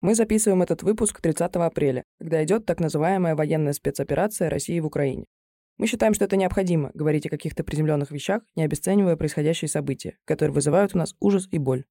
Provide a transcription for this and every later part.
Мы записываем этот выпуск 30 апреля, когда идет так называемая военная спецоперация России в Украине. Мы считаем, что это необходимо говорить о каких-то приземленных вещах, не обесценивая происходящие события, которые вызывают у нас ужас и боль.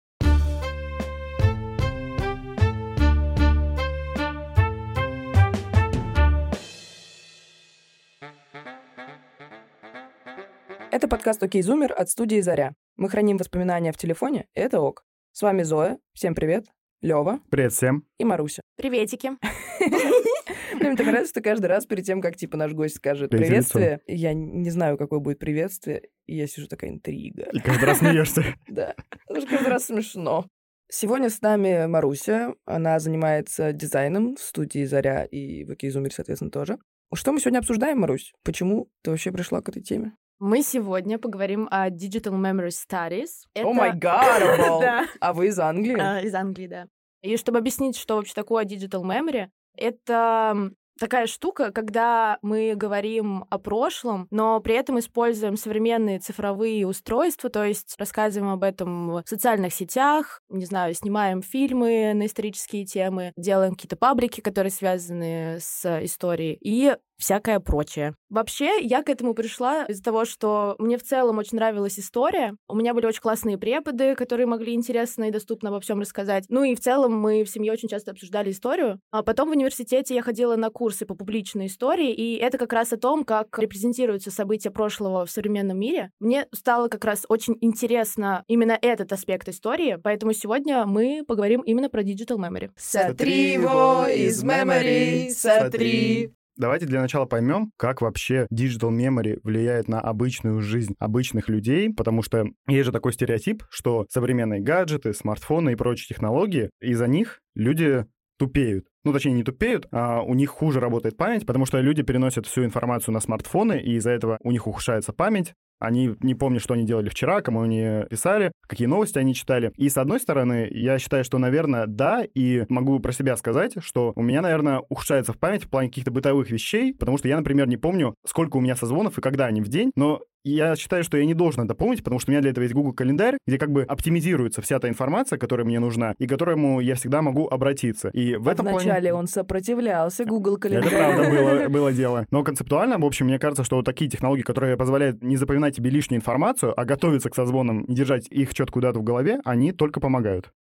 Это подкаст «Окей, Зумер» от студии «Заря». Мы храним воспоминания в телефоне, и это ок. С вами Зоя. Всем привет. Лева. Привет всем. И Маруся. Приветики. Мне так нравится, что каждый раз перед тем, как, типа, наш гость скажет приветствие, я не знаю, какое будет приветствие, и я сижу такая интрига. И каждый раз смеешься. Да, потому что каждый раз смешно. Сегодня с нами Маруся. Она занимается дизайном в студии «Заря» и в Окейзумере, соответственно, тоже. Что мы сегодня обсуждаем, Марусь? Почему ты вообще пришла к этой теме? Мы сегодня поговорим о Digital Memory Studies. О май гад. А вы из Англии? А, Из Англии, да. И чтобы объяснить, что вообще такое Digital Memory, это такая штука, когда мы говорим о прошлом, но при этом используем современные цифровые устройства, то есть рассказываем об этом в социальных сетях, не знаю, снимаем фильмы на исторические темы, делаем какие-то паблики, которые связаны с историей, и всякое прочее. Вообще, я к этому пришла из-за того, что мне в целом очень нравилась история. У меня были очень классные преподы, которые могли интересно и доступно обо всем рассказать. Ну и в целом мы в семье очень часто обсуждали историю. А потом в университете я ходила на курсы по публичной истории, и это как раз о том, как репрезентируются события прошлого в современном мире. Мне стало как раз очень интересно именно этот аспект истории, поэтому сегодня мы поговорим именно про Digital Memory. Сотри его из memory, сотри. Давайте для начала поймем, как вообще digital memory влияет на обычную жизнь обычных людей, потому что есть же такой стереотип, что современные гаджеты, смартфоны и прочие технологии, из-за них люди тупеют. Ну, точнее, не тупеют, а у них хуже работает память, потому что люди переносят всю информацию на смартфоны, и из-за этого у них ухудшается память, они не помнят, что они делали вчера, кому они писали, какие новости они читали. И с одной стороны, я считаю, что, наверное, да, и могу про себя сказать, что у меня, наверное, ухудшается в память в плане каких-то бытовых вещей, потому что я, например, не помню, сколько у меня созвонов и когда они в день, но я считаю, что я не должен это помнить, потому что у меня для этого есть Google календарь, где как бы оптимизируется вся та информация, которая мне нужна, и к которому я всегда могу обратиться. И в этом Вначале плане... он сопротивлялся Google Это календарю. правда было, было дело. Но концептуально, в общем, мне кажется, что вот такие технологии, которые позволяют не запоминать тебе лишнюю информацию, а готовиться к созвонам и держать их четко куда-то в голове, они только помогают.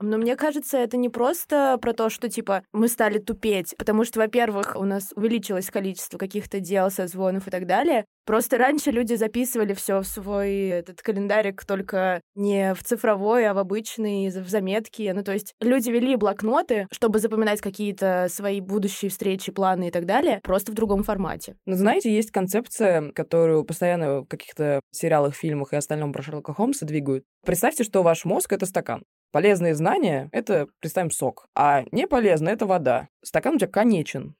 Но мне кажется, это не просто про то, что, типа, мы стали тупеть, потому что, во-первых, у нас увеличилось количество каких-то дел, созвонов и так далее. Просто раньше люди записывали все в свой этот календарик только не в цифровой, а в обычный, в заметки. Ну, то есть люди вели блокноты, чтобы запоминать какие-то свои будущие встречи, планы и так далее, просто в другом формате. Но знаете, есть концепция, которую постоянно в каких-то сериалах, фильмах и остальном про Шерлока Холмса двигают. Представьте, что ваш мозг — это стакан. Полезные знания — это, представим, сок. А не полезно — это вода. Стакан у тебя конечен.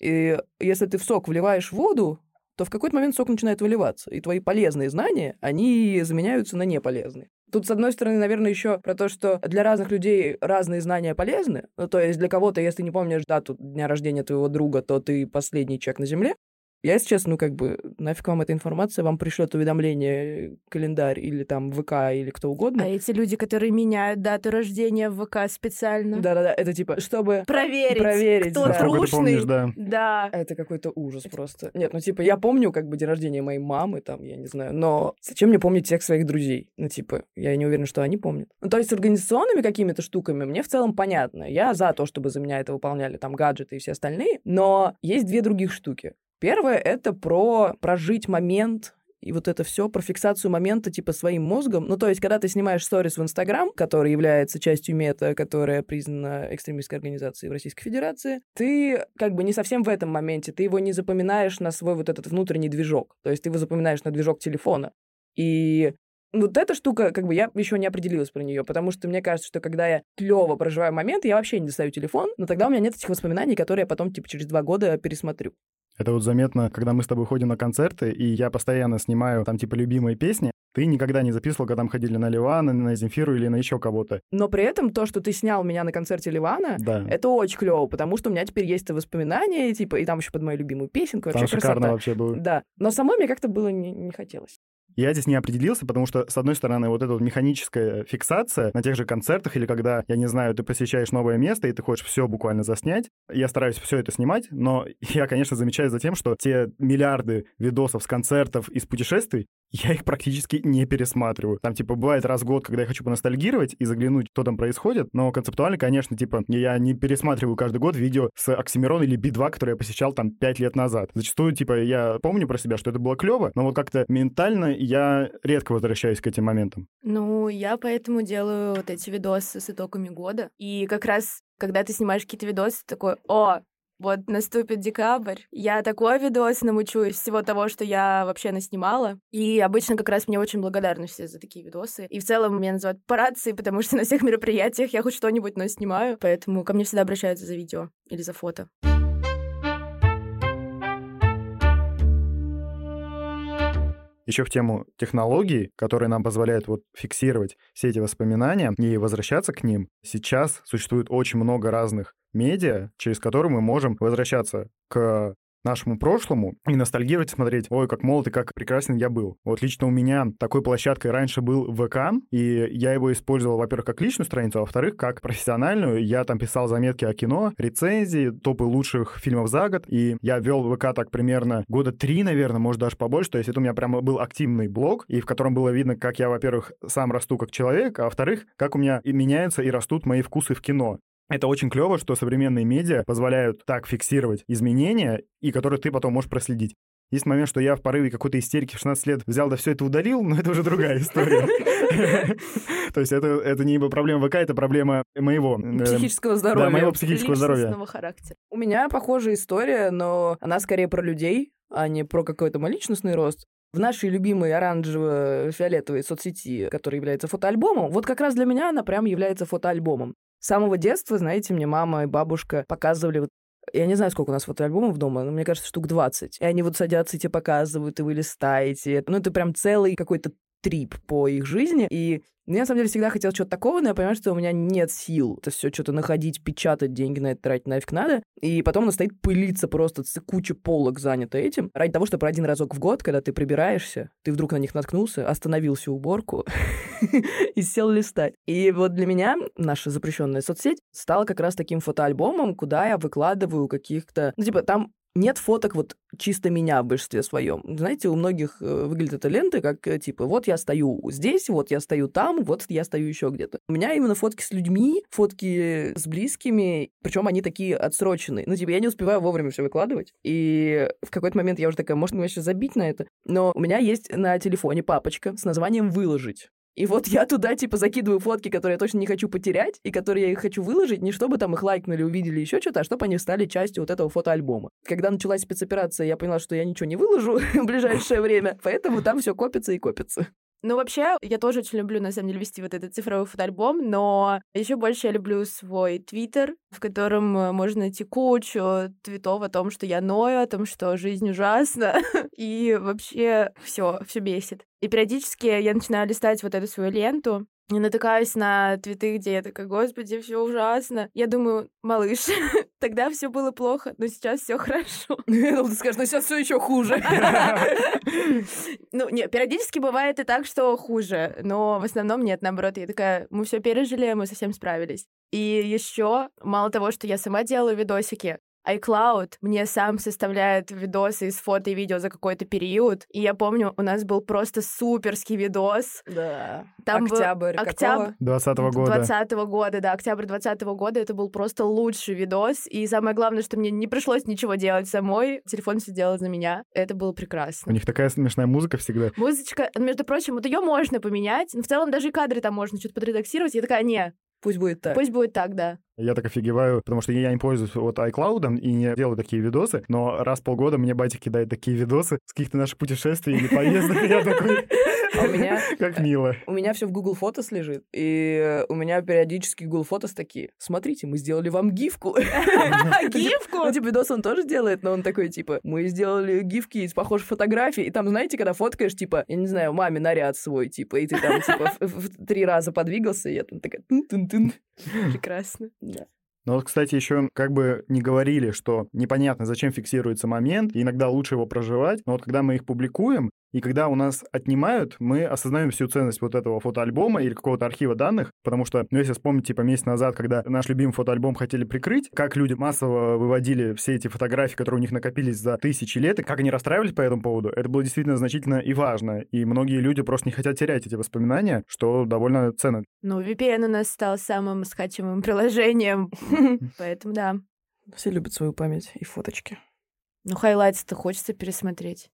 И если ты в сок вливаешь воду, то в какой-то момент сок начинает выливаться. И твои полезные знания, они заменяются на неполезные. Тут, с одной стороны, наверное, еще про то, что для разных людей разные знания полезны. Ну, то есть для кого-то, если не помнишь дату дня рождения твоего друга, то ты последний человек на Земле. Я, если честно, ну, как бы, нафиг вам эта информация, вам пришлет уведомление, календарь или там ВК или кто угодно. А эти люди, которые меняют дату рождения в ВК специально. Да-да-да, это типа, чтобы... Проверить, Проверить, кто да. Насколько ты трушный. помнишь, да. Да. Это какой-то ужас просто. Нет, ну, типа, я помню, как бы, день рождения моей мамы, там, я не знаю, но зачем мне помнить всех своих друзей? Ну, типа, я не уверена, что они помнят. Ну, то есть с организационными какими-то штуками мне в целом понятно. Я за то, чтобы за меня это выполняли там гаджеты и все остальные, но есть две других штуки. Первое — это про прожить момент и вот это все про фиксацию момента типа своим мозгом. Ну, то есть, когда ты снимаешь сторис в Инстаграм, который является частью мета, которая признана экстремистской организацией в Российской Федерации, ты как бы не совсем в этом моменте, ты его не запоминаешь на свой вот этот внутренний движок. То есть ты его запоминаешь на движок телефона. И вот эта штука, как бы я еще не определилась про нее, потому что мне кажется, что когда я клево проживаю момент, я вообще не достаю телефон, но тогда у меня нет этих воспоминаний, которые я потом, типа, через два года пересмотрю. Это вот заметно, когда мы с тобой ходим на концерты, и я постоянно снимаю там типа любимые песни. Ты никогда не записывал, когда мы ходили на Ливана, на Земфиру или на еще кого-то. Но при этом то, что ты снял меня на концерте Ливана, Да. это очень клево, потому что у меня теперь есть это воспоминание, типа, и там еще под мою любимую песенку. Там Вообще шикарно красота. вообще было. Да. Но самой мне как-то было не, не хотелось. Я здесь не определился, потому что, с одной стороны, вот эта вот механическая фиксация на тех же концертах или когда, я не знаю, ты посещаешь новое место и ты хочешь все буквально заснять, я стараюсь все это снимать, но я, конечно, замечаю за тем, что те миллиарды видосов с концертов из путешествий, я их практически не пересматриваю. Там, типа, бывает раз в год, когда я хочу поностальгировать и заглянуть, что там происходит, но концептуально, конечно, типа, я не пересматриваю каждый год видео с Оксимирон или Би-2, которые я посещал там пять лет назад. Зачастую, типа, я помню про себя, что это было клево, но вот как-то ментально я редко возвращаюсь к этим моментам. Ну, я поэтому делаю вот эти видосы с итогами года. И как раз, когда ты снимаешь какие-то видосы, такой, о, вот наступит декабрь, я такой видос намучу из всего того, что я вообще наснимала. И обычно как раз мне очень благодарны все за такие видосы. И в целом меня называют по рации, потому что на всех мероприятиях я хоть что-нибудь, но снимаю. Поэтому ко мне всегда обращаются за видео или за фото. Еще в тему технологий, которые нам позволяют вот фиксировать все эти воспоминания и возвращаться к ним. Сейчас существует очень много разных медиа, через которые мы можем возвращаться к нашему прошлому и ностальгировать, смотреть, ой, как молод и как прекрасен я был. Вот лично у меня такой площадкой раньше был ВК, и я его использовал, во-первых, как личную страницу, а во-вторых, как профессиональную. Я там писал заметки о кино, рецензии, топы лучших фильмов за год, и я вел ВК так примерно года три, наверное, может, даже побольше. То есть это у меня прямо был активный блог, и в котором было видно, как я, во-первых, сам расту как человек, а во-вторых, как у меня и меняются и растут мои вкусы в кино. Это очень клево, что современные медиа позволяют так фиксировать изменения, и которые ты потом можешь проследить. Есть момент, что я в порыве какой-то истерики в 16 лет взял да все это удалил, но это уже другая история. То есть это, это не проблема ВК, это проблема моего... Э, психического здоровья. Да, моего психического здоровья. характера. У меня похожая история, но она скорее про людей, а не про какой-то мой личностный рост. В нашей любимой оранжево-фиолетовой соцсети, которая является фотоальбомом, вот как раз для меня она прям является фотоальбомом. С самого детства, знаете, мне мама и бабушка показывали вот я не знаю, сколько у нас фотоальбомов дома, но мне кажется, штук 20. И они вот садятся и тебе показывают, и вы листаете. Ну, это прям целый какой-то трип по их жизни. И мне, на самом деле, всегда хотелось чего-то такого, но я понимаю, что у меня нет сил это все что-то находить, печатать, деньги на это тратить нафиг надо. И потом она стоит пылиться просто, куча полок занята этим, ради того, чтобы один разок в год, когда ты прибираешься, ты вдруг на них наткнулся, остановил всю уборку и сел листать. И вот для меня наша запрещенная соцсеть стала как раз таким фотоальбомом, куда я выкладываю каких-то... Ну, типа, там нет фоток вот чисто меня в большинстве своем. Знаете, у многих э, выглядит эта лента как э, типа вот я стою здесь, вот я стою там, вот я стою еще где-то. У меня именно фотки с людьми, фотки с близкими, причем они такие отсроченные. Ну, типа, я не успеваю вовремя все выкладывать. И в какой-то момент я уже такая, может, мне сейчас забить на это? Но у меня есть на телефоне папочка с названием «Выложить». И вот я туда, типа, закидываю фотки, которые я точно не хочу потерять, и которые я их хочу выложить, не чтобы там их лайкнули, увидели еще что-то, а чтобы они стали частью вот этого фотоальбома. Когда началась спецоперация, я поняла, что я ничего не выложу в ближайшее время, поэтому там все копится и копится. Ну, вообще, я тоже очень люблю, на самом деле, вести вот этот цифровой фотоальбом, но еще больше я люблю свой твиттер, в котором э, можно найти кучу твитов о том, что я ною, о том, что жизнь ужасна, и вообще все, все бесит. И периодически я начинаю листать вот эту свою ленту, и натыкаюсь на твиты, где я такая, господи, все ужасно. Я думаю, малыш, тогда все было плохо, но сейчас все хорошо. Ну, ты скажешь, но сейчас все еще хуже. Ну, нет, периодически бывает и так, что хуже, но в основном нет, наоборот, я такая, мы все пережили, мы совсем справились. И еще, мало того, что я сама делаю видосики, iCloud мне сам составляет видосы из фото и видео за какой-то период. И я помню, у нас был просто суперский видос. Да. Там октябрь был... Октябрь 20 -го года. 20 -го года, да, октябрь 20 -го года. Это был просто лучший видос. И самое главное, что мне не пришлось ничего делать самой. Телефон все делал за меня. Это было прекрасно. У них такая смешная музыка всегда. Музычка, между прочим, вот ее можно поменять. Но в целом даже и кадры там можно что-то подредактировать. Я такая, не, Пусть будет так. Пусть будет так, да. Я так офигеваю, потому что я не пользуюсь вот iCloud и не делаю такие видосы, но раз в полгода мне батя кидает такие видосы с каких-то наших путешествий или поездок, я такой... А у меня... Как мило. У меня все в Google Фотос лежит, и у меня периодически Google Фотос такие, смотрите, мы сделали вам гифку. Гифку? Ну, типа, видос он тоже делает, но он такой, типа, мы сделали гифки из похожих фотографий, и там, знаете, когда фоткаешь, типа, я не знаю, маме наряд свой, типа, и ты там, типа, в три раза подвигался, и я там такая. Прекрасно. Да. Но вот, кстати, еще как бы не говорили, что непонятно, зачем фиксируется момент, иногда лучше его проживать, но вот когда мы их публикуем, И когда у нас отнимают, мы осознаем всю ценность вот этого фотоальбома или какого-то архива данных, потому что, ну, если вспомнить, типа, месяц назад, когда наш любимый фотоальбом хотели прикрыть, как люди массово выводили все эти фотографии, которые у них накопились за тысячи лет, и как они расстраивались по этому поводу, это было действительно значительно и важно. И многие люди просто не хотят терять эти воспоминания, что довольно ценно. Ну, VPN у нас стал самым скачиваемым приложением, поэтому да. Все любят свою память и фоточки. Ну, хайлайтс-то хочется пересмотреть.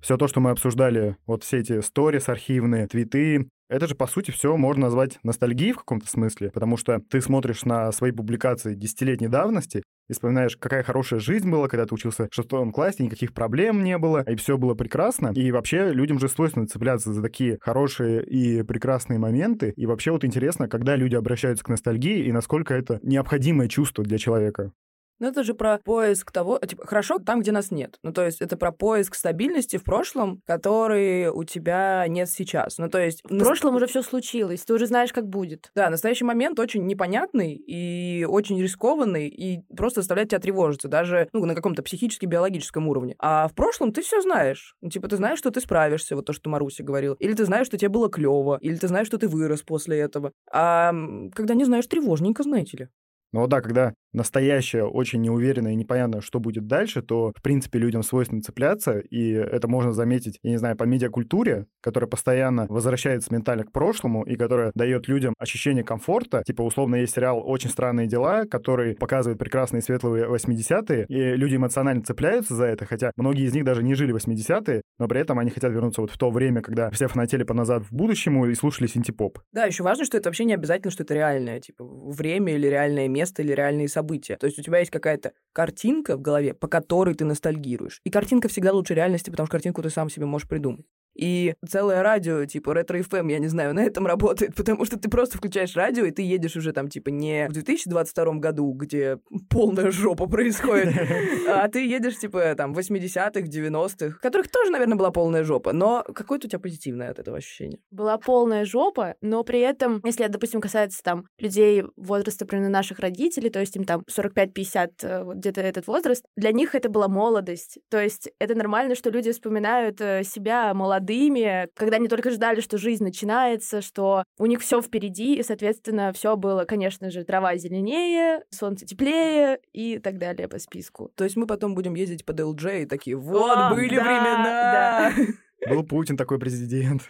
Все то, что мы обсуждали, вот все эти сторис архивные, твиты, это же, по сути, все можно назвать ностальгией в каком-то смысле, потому что ты смотришь на свои публикации десятилетней давности и вспоминаешь, какая хорошая жизнь была, когда ты учился в шестом классе, никаких проблем не было, и все было прекрасно. И вообще людям же свойственно цепляться за такие хорошие и прекрасные моменты. И вообще вот интересно, когда люди обращаются к ностальгии и насколько это необходимое чувство для человека. Ну, это же про поиск того, типа, хорошо там, где нас нет. Ну, то есть это про поиск стабильности в прошлом, который у тебя нет сейчас. Ну, то есть... В прошлом уже все случилось, ты уже знаешь, как будет. Да, настоящий момент очень непонятный и очень рискованный, и просто заставляет тебя тревожиться, даже, ну, на каком-то психически-биологическом уровне. А в прошлом ты все знаешь. Ну, типа, ты знаешь, что ты справишься, вот то, что Маруся говорила. Или ты знаешь, что тебе было клево, или ты знаешь, что ты вырос после этого. А когда не знаешь, тревожненько, знаете ли. Ну да, когда настоящее, очень неуверенное и непонятно, что будет дальше, то, в принципе, людям свойственно цепляться, и это можно заметить, я не знаю, по медиакультуре, которая постоянно возвращается ментально к прошлому и которая дает людям ощущение комфорта. Типа, условно, есть сериал «Очень странные дела», который показывает прекрасные светлые 80-е, и люди эмоционально цепляются за это, хотя многие из них даже не жили 80-е, но при этом они хотят вернуться вот в то время, когда все фанатели по назад в будущему и слушали синтепоп. Да, еще важно, что это вообще не обязательно, что это реальное, типа, время или реальное место или реальные события. То есть у тебя есть какая-то картинка в голове, по которой ты ностальгируешь. И картинка всегда лучше реальности, потому что картинку ты сам себе можешь придумать. И целое радио, типа ретро FM, я не знаю, на этом работает, потому что ты просто включаешь радио, и ты едешь уже там, типа, не в 2022 году, где полная жопа происходит, а ты едешь, типа, там, 80-х, 90-х, которых тоже, наверное, была полная жопа, но какое-то у тебя позитивное от этого ощущение? Была полная жопа, но при этом, если, допустим, касается там людей возраста примерно наших родителей, то есть им там 45-50, э, вот где-то этот возраст, для них это была молодость. То есть это нормально, что люди вспоминают э, себя молодым молодыми, когда они только ждали, что жизнь начинается, что у них все впереди, и, соответственно, все было, конечно же, трава зеленее, солнце теплее и так далее по списку. То есть мы потом будем ездить по ДЛД и такие, вот, О, были да, времена! Да. Был Путин такой президент.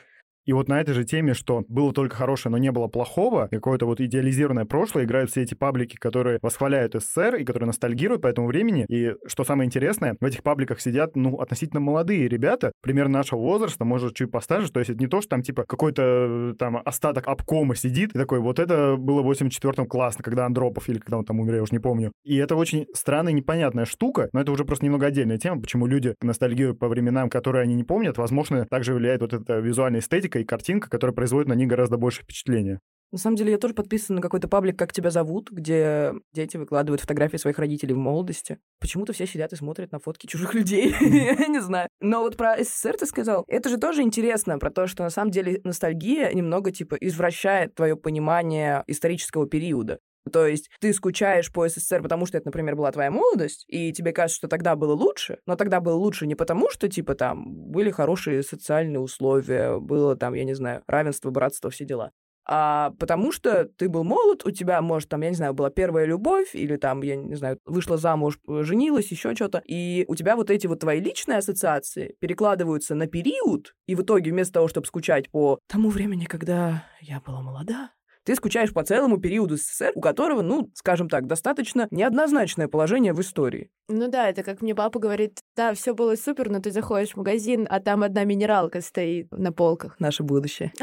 И вот на этой же теме, что было только хорошее, но не было плохого, какое-то вот идеализированное прошлое, играют все эти паблики, которые восхваляют СССР и которые ностальгируют по этому времени. И что самое интересное, в этих пабликах сидят, ну, относительно молодые ребята, примерно нашего возраста, может, чуть постарше. То есть это не то, что там, типа, какой-то там остаток обкома сидит и такой, вот это было в 84-м классно, когда Андропов или когда он там умер, я уже не помню. И это очень странная, непонятная штука, но это уже просто немного отдельная тема, почему люди ностальгируют по временам, которые они не помнят. Возможно, также влияет вот эта визуальная эстетика и картинка, которая производит на них гораздо больше впечатления. На самом деле, я тоже подписана на какой-то паблик «Как тебя зовут», где дети выкладывают фотографии своих родителей в молодости. Почему-то все сидят и смотрят на фотки чужих людей. Я не знаю. Но вот про СССР ты сказал. Это же тоже интересно, про то, что на самом деле ностальгия немного, типа, извращает твое понимание исторического периода. То есть ты скучаешь по СССР, потому что это, например, была твоя молодость, и тебе кажется, что тогда было лучше, но тогда было лучше не потому, что, типа, там были хорошие социальные условия, было там, я не знаю, равенство, братство, все дела, а потому что ты был молод, у тебя, может, там, я не знаю, была первая любовь, или там, я не знаю, вышла замуж, женилась, еще что-то, и у тебя вот эти вот твои личные ассоциации перекладываются на период, и в итоге вместо того, чтобы скучать по тому времени, когда я была молода, ты скучаешь по целому периоду СССР, у которого, ну, скажем так, достаточно неоднозначное положение в истории. Ну да, это как мне папа говорит, да, все было супер, но ты заходишь в магазин, а там одна минералка стоит на полках. Наше будущее.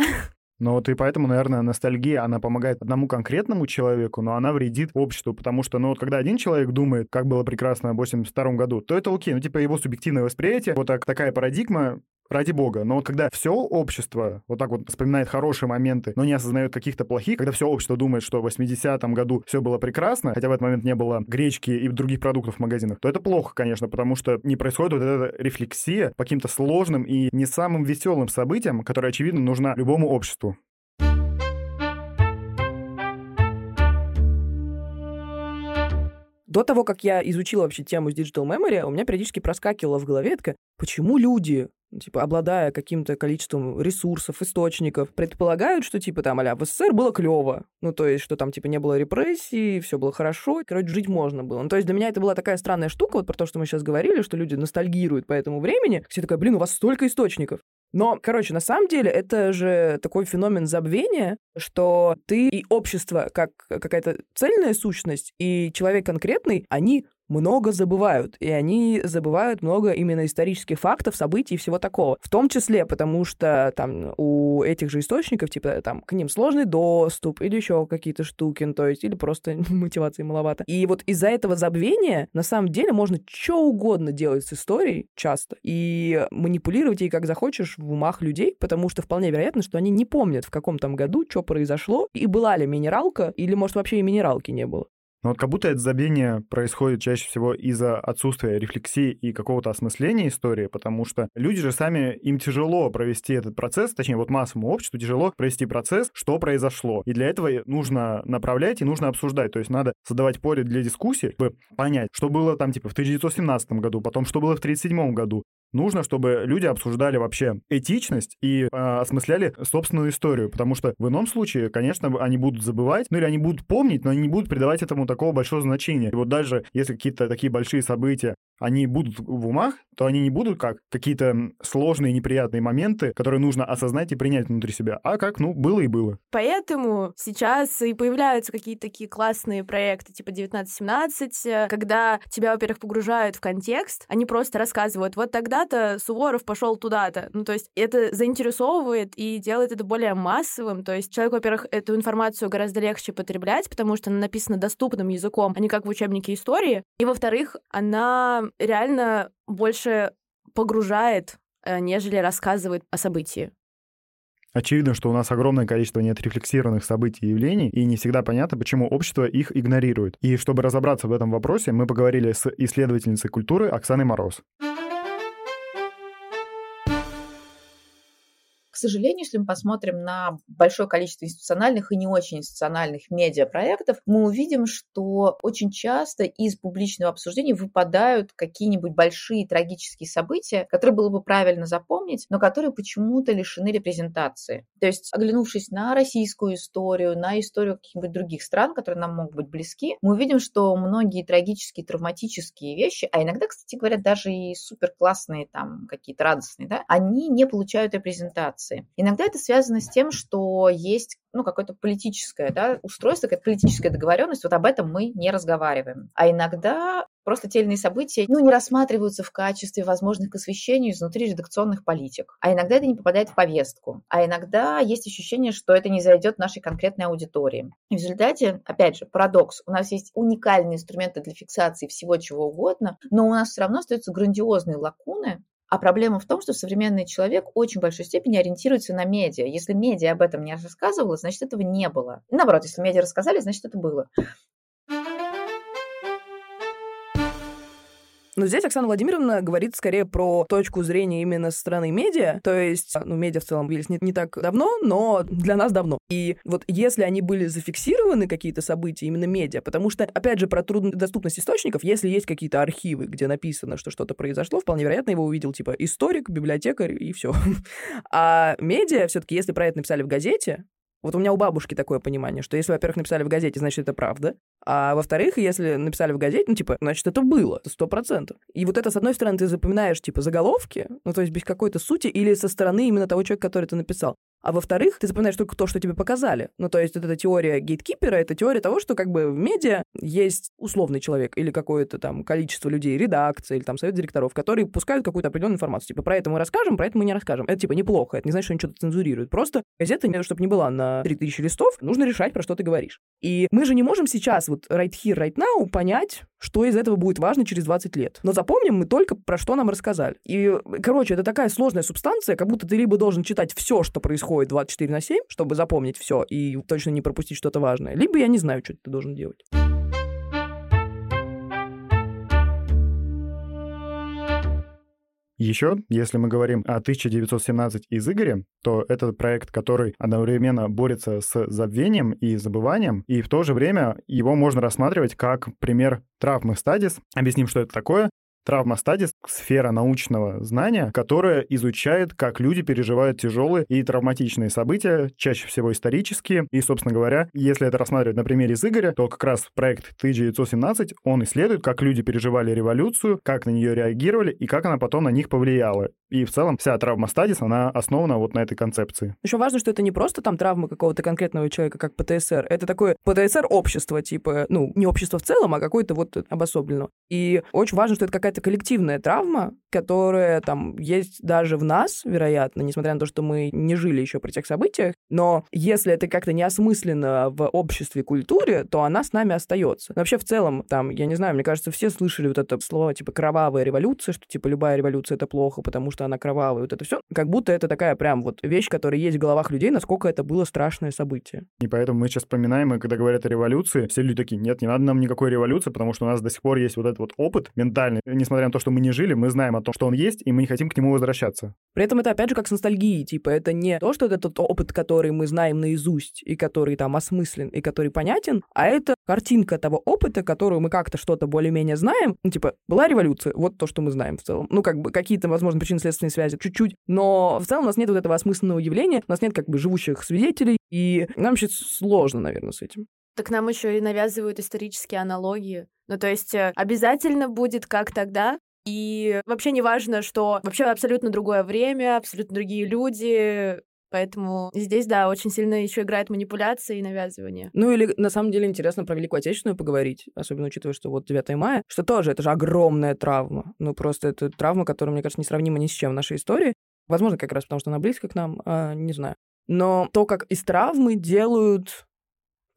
Ну вот и поэтому, наверное, ностальгия, она помогает одному конкретному человеку, но она вредит обществу, потому что, ну вот когда один человек думает, как было прекрасно в 82 году, то это окей, ну типа его субъективное восприятие, вот так, такая парадигма ради бога. Но вот когда все общество вот так вот вспоминает хорошие моменты, но не осознает каких-то плохих, когда все общество думает, что в 80-м году все было прекрасно, хотя в этот момент не было гречки и других продуктов в магазинах, то это плохо, конечно, потому что не происходит вот эта рефлексия по каким-то сложным и не самым веселым событиям, которая, очевидно, нужна любому обществу. до того, как я изучила вообще тему с Digital Memory, у меня периодически проскакивала в голове такая, почему люди типа, обладая каким-то количеством ресурсов, источников, предполагают, что, типа, там, а в СССР было клево. Ну, то есть, что там, типа, не было репрессий, все было хорошо, короче, жить можно было. Ну, то есть, для меня это была такая странная штука, вот про то, что мы сейчас говорили, что люди ностальгируют по этому времени. Все такое, блин, у вас столько источников. Но, короче, на самом деле это же такой феномен забвения, что ты и общество как какая-то цельная сущность, и человек конкретный, они много забывают, и они забывают много именно исторических фактов, событий и всего такого. В том числе, потому что там у этих же источников, типа, там, к ним сложный доступ или еще какие-то штуки, ну, то есть, или просто мотивации маловато. И вот из-за этого забвения, на самом деле, можно что угодно делать с историей часто и манипулировать ей как захочешь в умах людей, потому что вполне вероятно, что они не помнят, в каком там году что произошло, и была ли минералка, или, может, вообще и минералки не было. Но вот как будто это забвение происходит чаще всего из-за отсутствия рефлексии и какого-то осмысления истории, потому что люди же сами, им тяжело провести этот процесс, точнее, вот массовому обществу тяжело провести процесс, что произошло. И для этого нужно направлять и нужно обсуждать. То есть надо создавать поле для дискуссии, чтобы понять, что было там типа в 1917 году, потом что было в 1937 году, нужно, чтобы люди обсуждали вообще этичность и э, осмысляли собственную историю, потому что в ином случае, конечно, они будут забывать, ну или они будут помнить, но они не будут придавать этому такого большого значения. И вот даже если какие-то такие большие события они будут в умах, то они не будут как какие-то сложные, неприятные моменты, которые нужно осознать и принять внутри себя, а как, ну, было и было. Поэтому сейчас и появляются какие-то такие классные проекты, типа 1917, э, когда тебя, во-первых, погружают в контекст, они просто рассказывают, вот тогда-то Суворов пошел туда-то. Ну, то есть это заинтересовывает и делает это более массовым. То есть человек, во-первых, эту информацию гораздо легче потреблять, потому что она написана доступным языком, а не как в учебнике истории. И, во-вторых, она реально больше погружает, э, нежели рассказывает о событии. Очевидно, что у нас огромное количество неотрефлексированных событий и явлений, и не всегда понятно, почему общество их игнорирует. И чтобы разобраться в этом вопросе, мы поговорили с исследовательницей культуры Оксаной Мороз. К сожалению, если мы посмотрим на большое количество институциональных и не очень институциональных медиапроектов, мы увидим, что очень часто из публичного обсуждения выпадают какие-нибудь большие трагические события, которые было бы правильно запомнить, но которые почему-то лишены репрезентации. То есть, оглянувшись на российскую историю, на историю каких-нибудь других стран, которые нам могут быть близки, мы увидим, что многие трагические, травматические вещи, а иногда, кстати говоря, даже и супер классные там какие-то радостные, да, они не получают репрезентации информации. Иногда это связано с тем, что есть ну, какое-то политическое да, устройство, какая-то политическая договоренность, вот об этом мы не разговариваем. А иногда просто те или иные события ну, не рассматриваются в качестве возможных к освещению изнутри редакционных политик. А иногда это не попадает в повестку. А иногда есть ощущение, что это не зайдет нашей конкретной аудитории. И в результате, опять же, парадокс. У нас есть уникальные инструменты для фиксации всего чего угодно, но у нас все равно остаются грандиозные лакуны, а проблема в том, что современный человек очень большой степени ориентируется на медиа. Если медиа об этом не рассказывала, значит, этого не было. Наоборот, если медиа рассказали, значит, это было. Но здесь Оксана Владимировна говорит скорее про точку зрения именно со стороны медиа. То есть, ну, медиа в целом появились не, не так давно, но для нас давно. И вот если они были зафиксированы, какие-то события, именно медиа, потому что, опять же, про труднодоступность источников, если есть какие-то архивы, где написано, что что-то произошло, вполне вероятно, его увидел, типа, историк, библиотекарь и все. А медиа, все таки если про это написали в газете, вот у меня у бабушки такое понимание, что если, во-первых, написали в газете, значит, это правда. А во-вторых, если написали в газете, ну, типа, значит, это было, это сто процентов. И вот это, с одной стороны, ты запоминаешь, типа, заголовки, ну, то есть без какой-то сути, или со стороны именно того человека, который ты написал. А во-вторых, ты запоминаешь только то, что тебе показали. Ну, то есть вот эта теория гейткипера, это теория того, что как бы в медиа есть условный человек или какое-то там количество людей, редакция или там совет директоров, которые пускают какую-то определенную информацию. Типа, про это мы расскажем, про это мы не расскажем. Это типа неплохо, это не значит, что они что-то цензурируют. Просто газета, чтобы не была на 3000 листов, нужно решать, про что ты говоришь. И мы же не можем сейчас вот right here, right now понять, что из этого будет важно через 20 лет. Но запомним мы только, про что нам рассказали. И, короче, это такая сложная субстанция, как будто ты либо должен читать все, что происходит 24 на 7, чтобы запомнить все и точно не пропустить что-то важное, либо я не знаю, что ты должен делать. Еще, если мы говорим о 1917 из Игоря, то это проект, который одновременно борется с забвением и забыванием, и в то же время его можно рассматривать как пример травмы стадис. Объясним, что это такое. Травма стадис — сфера научного знания, которая изучает, как люди переживают тяжелые и травматичные события, чаще всего исторические. И, собственно говоря, если это рассматривать на примере из Игоря, то как раз проект 1917, он исследует, как люди переживали революцию, как на нее реагировали и как она потом на них повлияла. И в целом вся травма стадис, она основана вот на этой концепции. Еще важно, что это не просто там травма какого-то конкретного человека, как ПТСР. Это такое ПТСР общество, типа, ну, не общество в целом, а какое-то вот обособленно. И очень важно, что это какая-то какая-то коллективная травма, которая там есть даже в нас, вероятно, несмотря на то, что мы не жили еще при тех событиях, но если это как-то неосмысленно в обществе, культуре, то она с нами остается. Вообще в целом, там, я не знаю, мне кажется, все слышали вот это слово типа кровавая революция, что типа любая революция это плохо, потому что она кровавая, вот это все, как будто это такая прям вот вещь, которая есть в головах людей, насколько это было страшное событие. И поэтому мы сейчас вспоминаем, и когда говорят о революции, все люди такие, нет, не надо нам никакой революции, потому что у нас до сих пор есть вот этот вот опыт ментальный, несмотря на то, что мы не жили, мы знаем о том, что он есть, и мы не хотим к нему возвращаться. При этом это опять же как с ностальгией, типа это не то, что это тот опыт, который мы знаем наизусть, и который там осмыслен, и который понятен, а это картинка того опыта, которую мы как-то что-то более-менее знаем. Ну, типа, была революция, вот то, что мы знаем в целом. Ну, как бы какие-то, возможно, причинно-следственные связи, чуть-чуть, но в целом у нас нет вот этого осмысленного явления, у нас нет как бы живущих свидетелей, и нам вообще сложно, наверное, с этим. Так нам еще и навязывают исторические аналогии. Ну, то есть э, обязательно будет как тогда, и вообще не важно, что вообще абсолютно другое время, абсолютно другие люди, Поэтому здесь, да, очень сильно еще играет манипуляция и навязывание. Ну или на самом деле интересно про Великую Отечественную поговорить, особенно учитывая, что вот 9 мая, что тоже это же огромная травма. Ну просто это травма, которая, мне кажется, несравнима ни с чем в нашей истории. Возможно, как раз потому, что она близка к нам, а, не знаю. Но то, как из травмы делают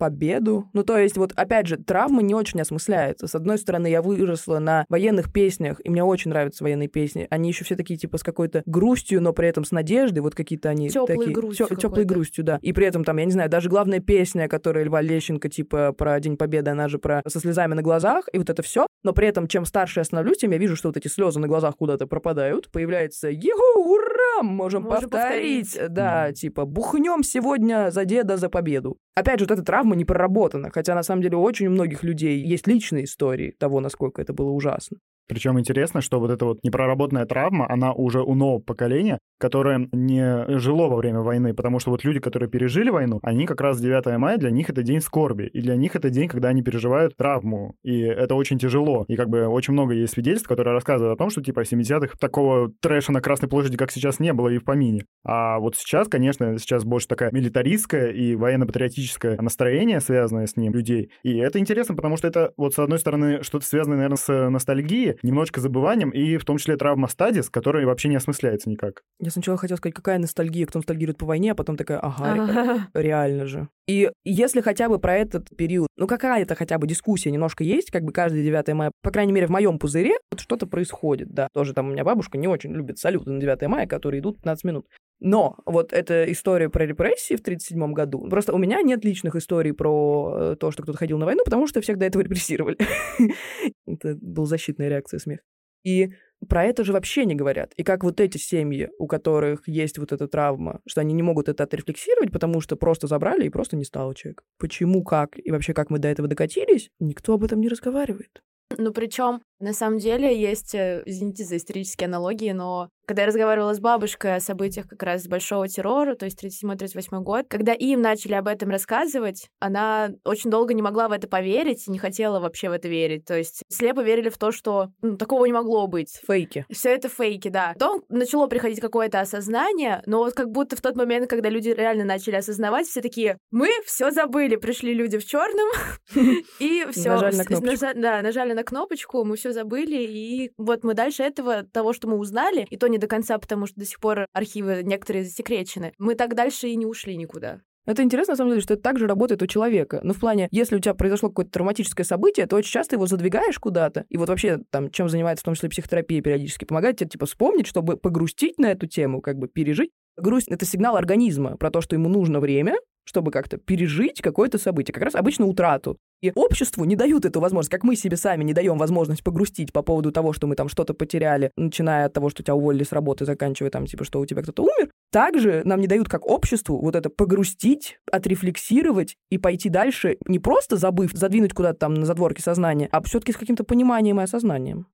победу. Ну, то есть, вот, опять же, травма не очень осмысляется. С одной стороны, я выросла на военных песнях, и мне очень нравятся военные песни. Они еще все такие, типа, с какой-то грустью, но при этом с надеждой. Вот какие-то они Теплой такие... грустью Теплой грустью, да. И при этом, там, я не знаю, даже главная песня, которая Льва Лещенко, типа, про День Победы, она же про со слезами на глазах, и вот это все. Но при этом, чем старше я становлюсь, тем я вижу, что вот эти слезы на глазах куда-то пропадают. Появляется «Егу, ура! Можем, Можем повторить!» повторить. Да, типа «Бухнем сегодня за деда, за победу». Опять же, вот эта травма не проработана, хотя на самом деле у очень многих людей есть личные истории того, насколько это было ужасно. Причем интересно, что вот эта вот непроработанная травма, она уже у нового поколения, которое не жило во время войны, потому что вот люди, которые пережили войну, они как раз 9 мая, для них это день скорби, и для них это день, когда они переживают травму, и это очень тяжело. И как бы очень много есть свидетельств, которые рассказывают о том, что типа в 70-х такого трэша на Красной площади, как сейчас, не было и в помине. А вот сейчас, конечно, сейчас больше такая милитаристская и военно-патриотическое настроение, связанное с ним людей. И это интересно, потому что это вот с одной стороны что-то связанное, наверное, с ностальгией, немножечко забыванием, и в том числе травма стадис, которая вообще не осмысляется никак. Я сначала хотела сказать, какая ностальгия, кто ностальгирует по войне, а потом такая, ага, ре- реально же. И если хотя бы про этот период, ну какая-то хотя бы дискуссия немножко есть, как бы каждый 9 мая, по крайней мере, в моем пузыре, вот что-то происходит, да. Тоже там у меня бабушка не очень любит салюты на 9 мая, которые идут 15 минут. Но вот эта история про репрессии в 1937 году, просто у меня нет личных историй про э, то, что кто-то ходил на войну, потому что всех до этого репрессировали. Это была защитная реакция смех. И про это же вообще не говорят. И как вот эти семьи, у которых есть вот эта травма, что они не могут это отрефлексировать, потому что просто забрали и просто не стало человек. Почему, как и вообще как мы до этого докатились, никто об этом не разговаривает. Ну, причем, на самом деле, есть, э, извините за исторические аналогии, но когда я разговаривала с бабушкой о событиях как раз Большого террора, то есть 37-38 год, когда им начали об этом рассказывать, она очень долго не могла в это поверить, не хотела вообще в это верить. То есть слепо верили в то, что ну, такого не могло быть. Фейки. Все это фейки, да. Потом начало приходить какое-то осознание, но вот как будто в тот момент, когда люди реально начали осознавать, все такие, мы все забыли, пришли люди в черном, и все. Нажали на кнопочку. Да, нажали на кнопочку, мы все забыли, и вот мы дальше этого, того, что мы узнали, и то не до конца, потому что до сих пор архивы некоторые засекречены, мы так дальше и не ушли никуда. Это интересно, на самом деле, что это также работает у человека. Ну, в плане, если у тебя произошло какое-то травматическое событие, то очень часто его задвигаешь куда-то. И вот вообще, там, чем занимается в том числе психотерапия периодически, помогает тебе, типа, вспомнить, чтобы погрустить на эту тему, как бы пережить. Грусть — это сигнал организма про то, что ему нужно время, чтобы как-то пережить какое-то событие, как раз обычно утрату. И обществу не дают эту возможность, как мы себе сами не даем возможность погрустить по поводу того, что мы там что-то потеряли, начиная от того, что тебя уволили с работы, заканчивая там, типа, что у тебя кто-то умер. Также нам не дают как обществу вот это погрустить, отрефлексировать и пойти дальше, не просто забыв, задвинуть куда-то там на задворке сознания, а все-таки с каким-то пониманием и осознанием.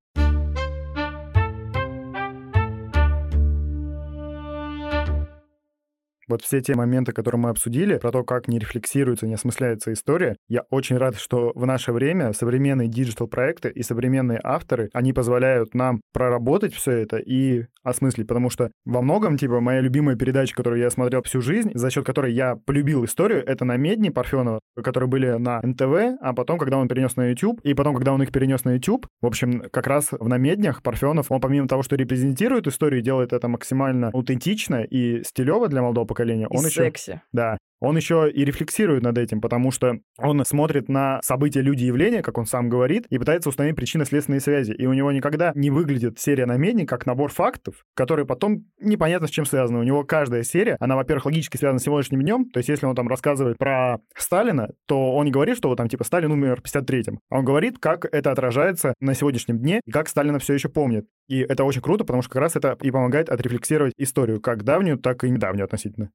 Вот все те моменты, которые мы обсудили, про то, как не рефлексируется, не осмысляется история, я очень рад, что в наше время современные диджитал-проекты и современные авторы, они позволяют нам проработать все это и осмыслить, потому что во многом, типа, моя любимая передача, которую я смотрел всю жизнь, за счет которой я полюбил историю, это на Медне Парфенова, которые были на НТВ, а потом, когда он перенес на YouTube, и потом, когда он их перенес на YouTube, в общем, как раз в намеднях Парфенов, он помимо того, что репрезентирует историю, делает это максимально аутентично и стилево для молодого поколения, И он еще... секси. Да, он еще и рефлексирует над этим, потому что он смотрит на события, люди, явления, как он сам говорит, и пытается установить причинно-следственные связи. И у него никогда не выглядит серия намедни как набор фактов, которые потом непонятно с чем связаны. У него каждая серия, она, во-первых, логически связана с сегодняшним днем. То есть, если он там рассказывает про Сталина, то он не говорит, что вот там типа Сталин умер в 53-м. А он говорит, как это отражается на сегодняшнем дне и как Сталина все еще помнит. И это очень круто, потому что как раз это и помогает отрефлексировать историю, как давнюю, так и недавнюю относительно.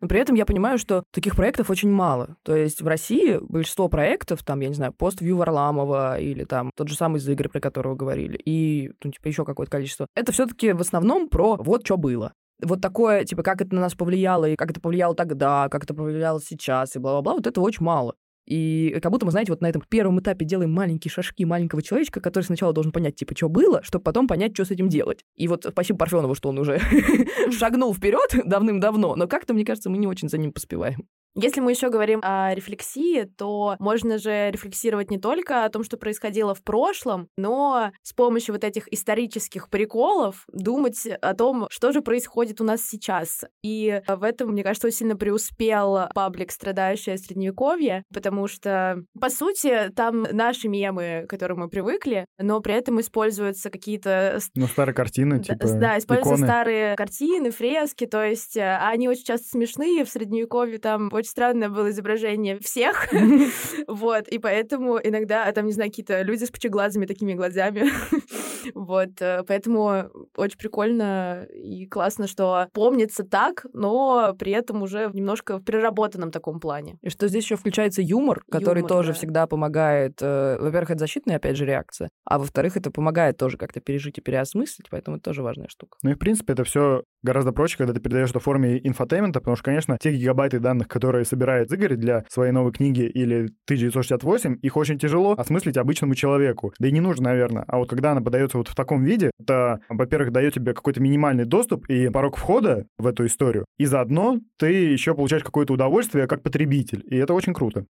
Но при этом я понимаю, что таких проектов очень мало. То есть в России большинство проектов, там, я не знаю, пост-вью Варламова или там тот же самый из игры, про которого говорили, и, ну, типа, еще какое-то количество. Это все таки в основном про вот что было. Вот такое, типа, как это на нас повлияло, и как это повлияло тогда, как это повлияло сейчас, и бла-бла-бла, вот это очень мало. И как будто мы, знаете, вот на этом первом этапе делаем маленькие шажки маленького человечка, который сначала должен понять, типа, что было, чтобы потом понять, что с этим делать. И вот спасибо Парфенову, что он уже шагнул вперед давным-давно, но как-то, мне кажется, мы не очень за ним поспеваем. Если мы еще говорим о рефлексии, то можно же рефлексировать не только о том, что происходило в прошлом, но с помощью вот этих исторических приколов думать о том, что же происходит у нас сейчас. И в этом, мне кажется, очень сильно преуспел паблик «Страдающее средневековье», потому что, по сути, там наши мемы, к которым мы привыкли, но при этом используются какие-то... Ну, старые картины, типа да, используются иконы. старые картины, фрески, то есть э, они очень часто смешные, в Средневековье там очень странное было изображение всех, вот, и поэтому иногда а там, не знаю, какие-то люди с пучеглазыми такими глазами, вот, э, поэтому очень прикольно и классно, что помнится так, но при этом уже немножко в переработанном таком плане. И что здесь еще включается юмор, который Юмор, тоже да. всегда помогает. э, Во-первых, это защитная, опять же, реакция, а во-вторых, это помогает тоже как-то пережить и переосмыслить, поэтому это тоже важная штука. Ну и, в принципе, это все гораздо проще, когда ты передаешь это в форме инфотеймента, потому что, конечно, те гигабайты данных, которые собирает Игорь для своей новой книги или 1968, их очень тяжело осмыслить обычному человеку. Да и не нужно, наверное. А вот когда она подается вот в таком виде, это, во-первых, дает тебе какой-то минимальный доступ и порог входа в эту историю, и заодно ты еще получаешь какое-то удовольствие как потребитель, и это очень круто.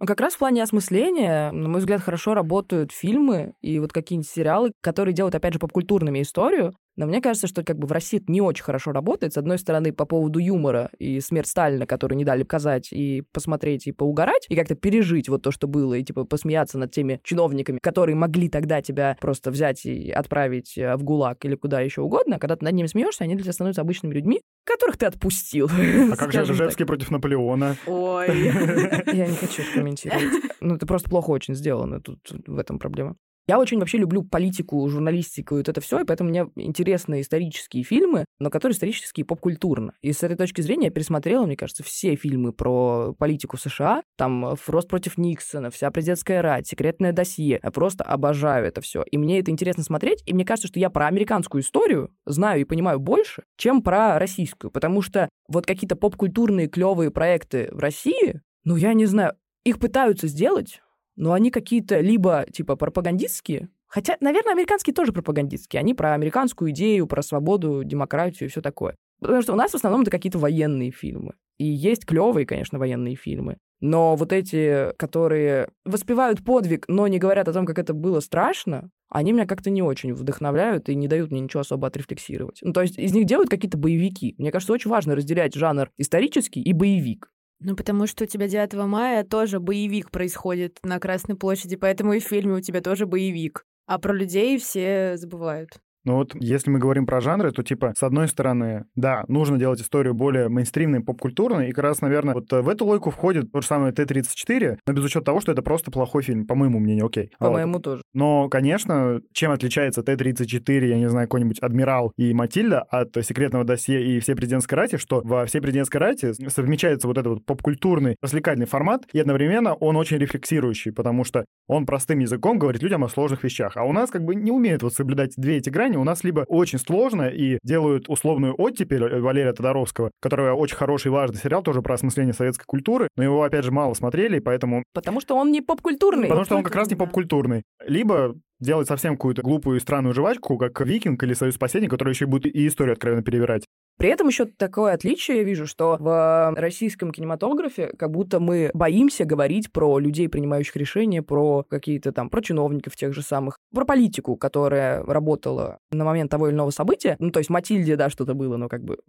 Но как раз в плане осмысления, на мой взгляд, хорошо работают фильмы и вот какие-нибудь сериалы, которые делают, опять же, попкультурными историю. Но мне кажется, что как бы в России это не очень хорошо работает. С одной стороны, по поводу юмора и смерть Сталина, который не дали показать и посмотреть, и поугарать, и как-то пережить вот то, что было, и типа посмеяться над теми чиновниками, которые могли тогда тебя просто взять и отправить э, в ГУЛАГ или куда еще угодно. А когда ты над ними смеешься, они для тебя становятся обычными людьми, которых ты отпустил. А как же. Ржевский против Наполеона? Ой. Я не хочу комментировать. Ну, это просто плохо очень сделано. Тут в этом проблема. Я очень вообще люблю политику, журналистику и вот это все, и поэтому мне интересны исторические фильмы, но которые исторические поп-культурно. И с этой точки зрения я пересмотрела, мне кажется, все фильмы про политику США. Там «Фрост против Никсона», «Вся президентская рать», «Секретное досье». Я просто обожаю это все. И мне это интересно смотреть, и мне кажется, что я про американскую историю знаю и понимаю больше, чем про российскую, потому что вот какие-то поп-культурные клевые проекты в России, ну, я не знаю, их пытаются сделать, но они какие-то либо типа пропагандистские, хотя, наверное, американские тоже пропагандистские. Они про американскую идею, про свободу, демократию и все такое. Потому что у нас в основном это какие-то военные фильмы. И есть клевые, конечно, военные фильмы. Но вот эти, которые воспевают подвиг, но не говорят о том, как это было страшно, они меня как-то не очень вдохновляют и не дают мне ничего особо отрефлексировать. Ну, то есть из них делают какие-то боевики. Мне кажется, очень важно разделять жанр исторический и боевик. Ну, потому что у тебя 9 мая тоже боевик происходит на Красной площади, поэтому и в фильме у тебя тоже боевик. А про людей все забывают. Но вот если мы говорим про жанры, то типа, с одной стороны, да, нужно делать историю более мейнстримной, поп-культурной, и как раз, наверное, вот в эту логику входит то же самое Т-34, но без учета того, что это просто плохой фильм, по моему мнению, окей. По Вот. моему тоже. Но, конечно, чем отличается Т-34, я не знаю, какой-нибудь Адмирал и Матильда от секретного досье и всей президентской рати, что во всей президентской рати совмещается вот этот вот поп-культурный развлекательный формат, и одновременно он очень рефлексирующий, потому что он простым языком говорит людям о сложных вещах. А у нас как бы не умеют вот соблюдать две эти грани. У нас либо очень сложно и делают условную оттепель Валерия Тодоровского, который очень хороший и важный сериал, тоже про осмысление советской культуры, но его, опять же, мало смотрели, поэтому Потому что он не поп-культурный. Потому что он как раз не попкультурный. Либо делать совсем какую-то глупую и странную жвачку, как «Викинг» или «Союз спасения», который еще будет и историю откровенно перебирать. При этом еще такое отличие я вижу, что в российском кинематографе как будто мы боимся говорить про людей, принимающих решения, про какие-то там, про чиновников тех же самых, про политику, которая работала на момент того или иного события. Ну, то есть Матильде, да, что-то было, но как бы...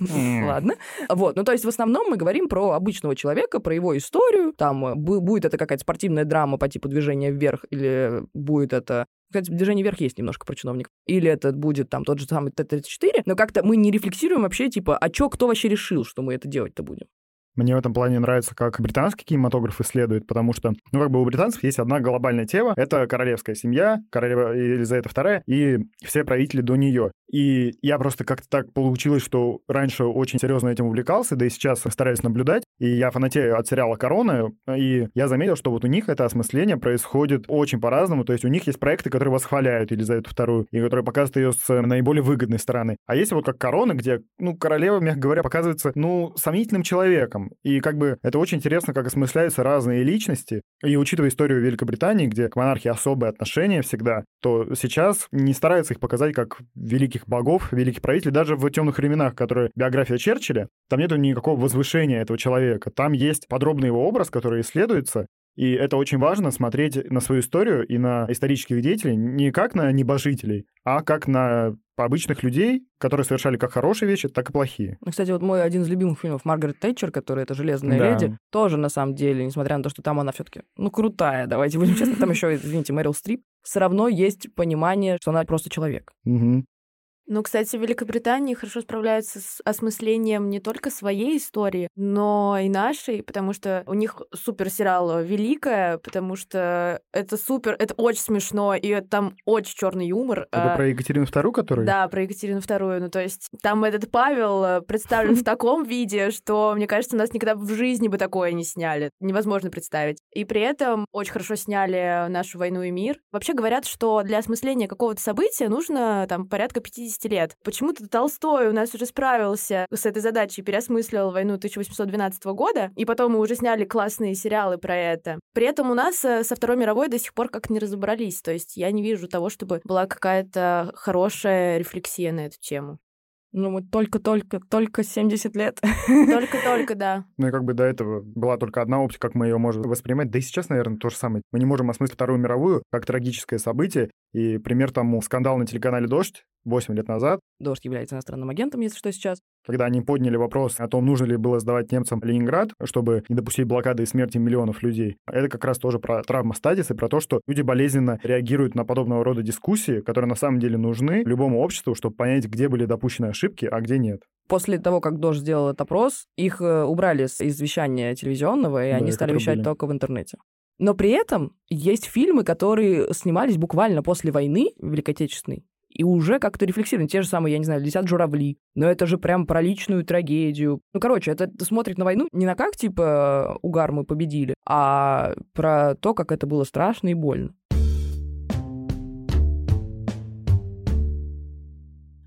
Ладно. Вот, ну, то есть в основном мы говорим про обычного человека, про его историю. Там э, бу- будет это какая-то спортивная драма по типу движения вверх или будет это кстати, движение вверх есть немножко про чиновников. Или это будет там тот же самый Т-34, но как-то мы не рефлексируем вообще, типа, а чё, кто вообще решил, что мы это делать-то будем? Мне в этом плане нравится, как британский кинематограф исследует, потому что, ну, как бы у британцев есть одна глобальная тема — это королевская семья, королева Елизавета II и все правители до нее. И я просто как-то так получилось, что раньше очень серьезно этим увлекался, да и сейчас стараюсь наблюдать. И я фанатею от сериала «Корона», и я заметил, что вот у них это осмысление происходит очень по-разному. То есть у них есть проекты, которые восхваляют Елизавету II, и которые показывают ее с наиболее выгодной стороны. А есть вот как «Корона», где, ну, королева, мягко говоря, показывается, ну, сомнительным человеком. И как бы это очень интересно, как осмысляются разные личности. И учитывая историю Великобритании, где к монархии особые отношения всегда, то сейчас не стараются их показать как великих богов, великих правителей. Даже в темных временах, которые биография Черчилля, там нету никакого возвышения этого человека. Там есть подробный его образ, который исследуется, и это очень важно смотреть на свою историю и на исторических деятелей не как на небожителей, а как на обычных людей, которые совершали как хорошие вещи, так и плохие. Ну, Кстати, вот мой один из любимых фильмов Маргарет Тэтчер, который это «Железная Да. леди», тоже, на самом деле, несмотря на то, что там она все таки ну, крутая, давайте будем честны, там еще, извините, Мэрил Стрип, все равно есть понимание, что она просто человек. Ну, кстати, в Великобритании хорошо справляются с осмыслением не только своей истории, но и нашей, потому что у них супер сериал Великая, потому что это супер, это очень смешно, и там очень черный юмор. Это А, про Екатерину II, который? Да, про Екатерину Вторую. Ну, то есть там этот Павел э, представлен в таком виде, что, мне кажется, у нас никогда в жизни бы такое не сняли. Невозможно представить. И при этом очень хорошо сняли нашу «Войну и мир». Вообще говорят, что для осмысления какого-то события нужно там порядка 50 лет. Почему-то Толстой у нас уже справился с этой задачей, переосмыслил «Войну 1812 года», и потом мы уже сняли классные сериалы про это. При этом у нас э, со Второй мировой до сих пор как не разобрались. То есть я не вижу того, чтобы была какая-то хорошая рефлексия на эту тему. Ну, мы только-только, только 70 лет. Только-только, да. Ну и как бы до этого была только одна оптика, как мы ее можем воспринимать. Да и сейчас, наверное, то же самое. Мы не можем осмыслить Вторую мировую как трагическое событие. И пример тому скандал на телеканале «Дождь» 8 лет назад, Дождь является иностранным агентом, если что, сейчас. когда они подняли вопрос о том, нужно ли было сдавать немцам Ленинград, чтобы не допустить блокады и смерти миллионов людей. Это как раз тоже про травмостатис и про то, что люди болезненно реагируют на подобного рода дискуссии, которые на самом деле нужны любому обществу, чтобы понять, где были допущены ошибки, а где нет. После того, как Дождь сделал этот опрос, их э, убрали с из вещания телевизионного, и Да, они стали вещать только в интернете. Но при этом есть фильмы, которые снимались буквально после войны Великой Отечественной, и уже как-то рефлексированы. Те же самые, я не знаю, «Летят журавли». Но это же прям про личную трагедию. Ну, короче, это смотрит на войну не на как, типа, угар мы победили, а про то, как это было страшно и больно.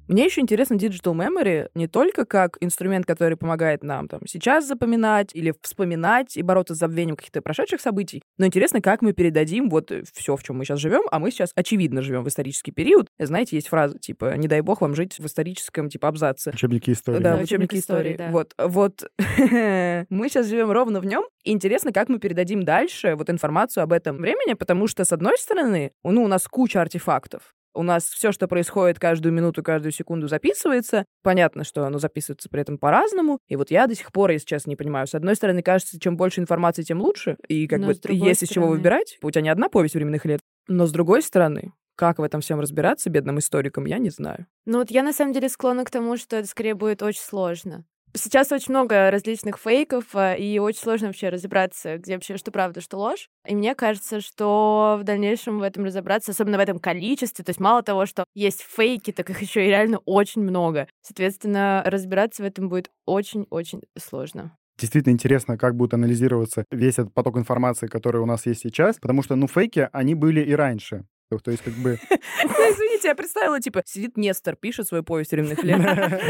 Мне еще интересно Digital Memory не только как инструмент, который помогает нам там сейчас запоминать или вспоминать и бороться с забвением каких-то прошедших событий, но интересно, как мы передадим вот все, в чем мы сейчас живем, а мы сейчас очевидно живем в исторический период. Знаете, есть фраза типа «не дай бог вам жить в историческом типа абзаце». Учебники истории. Да, Да, в учебнике учебник истории, истории. да. Вот, вот мы сейчас живем ровно в нем. Интересно, как мы передадим дальше вот информацию об этом времени, потому что, с одной стороны, ну, у нас куча артефактов. У нас все, что происходит каждую минуту, каждую секунду записывается. Понятно, что оно записывается при этом по-разному. И вот я до сих пор, если честно, не понимаю. С одной стороны, кажется, чем больше информации, тем лучше. И как Но бы есть из чего выбирать. У тебя не одна повесть временных лет. Но с другой стороны, Как в этом всем разбираться бедным историкам, я не знаю. Ну вот я на самом деле склонна к тому, что это скорее будет очень сложно. Сейчас очень много различных фейков, а, и очень сложно вообще разобраться, где вообще что правда, что ложь. И мне кажется, что в дальнейшем в этом разобраться, особенно в этом количестве, то есть мало того, что есть фейки, так их еще и реально очень много. Соответственно, разбираться в этом будет очень-очень сложно действительно интересно, как будет анализироваться весь этот поток информации, который у нас есть сейчас, потому что, ну, фейки, они были и раньше. То есть, как бы... Ну, извините, я представила, типа, сидит Нестор, пишет свою повесть временных лет,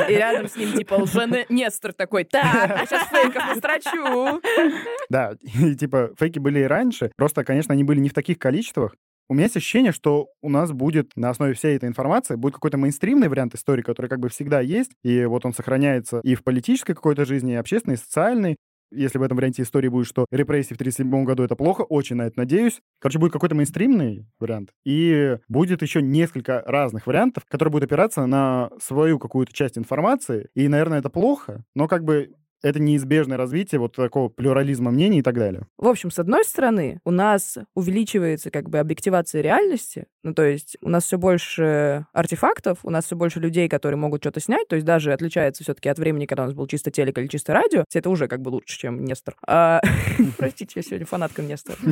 и рядом с ним, типа, лженый Нестор такой, так, я сейчас фейков настрочу. Да, и, типа, фейки были и раньше, просто, конечно, они были не в таких количествах, у меня есть ощущение, что у нас будет на основе всей этой информации будет какой-то мейнстримный вариант истории, который как бы всегда есть, и вот он сохраняется и в политической какой-то жизни, и общественной, и социальной, если в этом варианте истории будет, что репрессии в 1937 году это плохо, очень на это надеюсь. Короче, будет какой-то мейнстримный вариант. И будет еще несколько разных вариантов, которые будут опираться на свою какую-то часть информации. И, наверное, это плохо, но как бы это неизбежное развитие вот такого плюрализма мнений и так далее. В общем, с одной стороны, у нас увеличивается как бы объективация реальности, ну, то есть у нас все больше артефактов, у нас все больше людей, которые могут что-то снять, то есть даже отличается все-таки от времени, когда у нас был чисто телек или чисто радио, это уже как бы лучше, чем Нестор. А, простите, я сегодня фанатка Нестора.